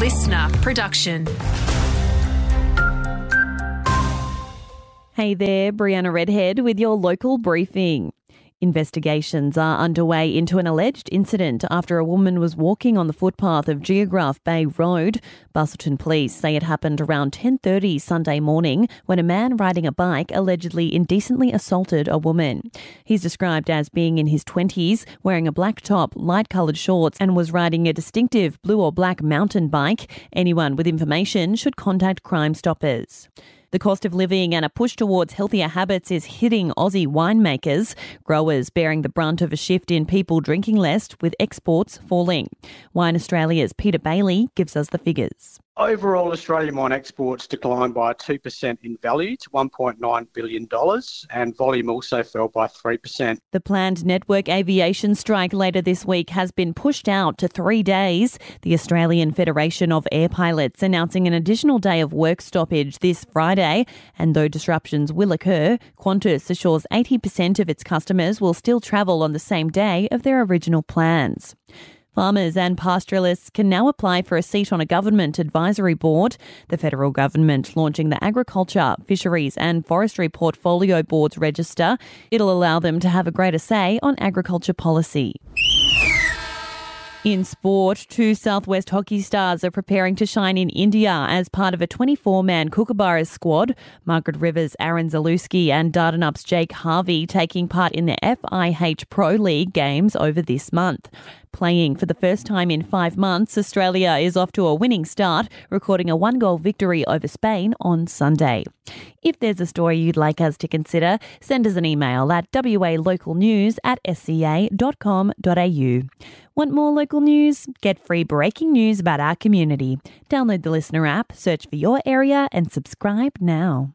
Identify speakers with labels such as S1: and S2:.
S1: LiSTNR production.
S2: Hey there, Brianna Redhead with your local briefing. Investigations are underway into an alleged incident after a woman was walking on the footpath of Geographe Bay Road. Busselton police say it happened around 10:30 Sunday morning when a man riding a bike allegedly indecently assaulted a woman. He's described as being in his 20s, wearing a black top, light-colored shorts and was riding a distinctive blue or black mountain bike. Anyone with information should contact Crime Stoppers. The cost of living and a push towards healthier habits is hitting Aussie winemakers, growers bearing the brunt of a shift in people drinking less with exports falling. Wine Australia's Peter Bailey gives us the figures.
S3: Overall, Australian wine exports declined by 2% in value to $1.9 billion, and volume also fell by 3%.
S2: The planned network aviation strike later this week has been pushed out to three days. The Australian Federation of Air Pilots announcing an additional day of work stoppage this Friday. And though disruptions will occur, Qantas assures 80% of its customers will still travel on the same day of their original plans. Farmers and pastoralists can now apply for a seat on a government advisory board. The federal government launching the Agriculture, Fisheries and Forestry Portfolio Boards register. It'll allow them to have a greater say on agriculture policy. In sport, two Southwest hockey stars are preparing to shine in India as part of a 24 man Kookaburras squad. Margaret Rivers, Aran Zalewski, and Dardanup's Jake Harvey taking part in the FIH Pro League games over this month. Playing for the first time in five months, Australia is off to a winning start, recording a one goal victory over Spain on Sunday. If there's a story you'd like us to consider, send us an email at walocalnews at sca.com.au. Want more local news? Get free breaking news about our community. Download the LiSTNR app, search for your area, and subscribe now.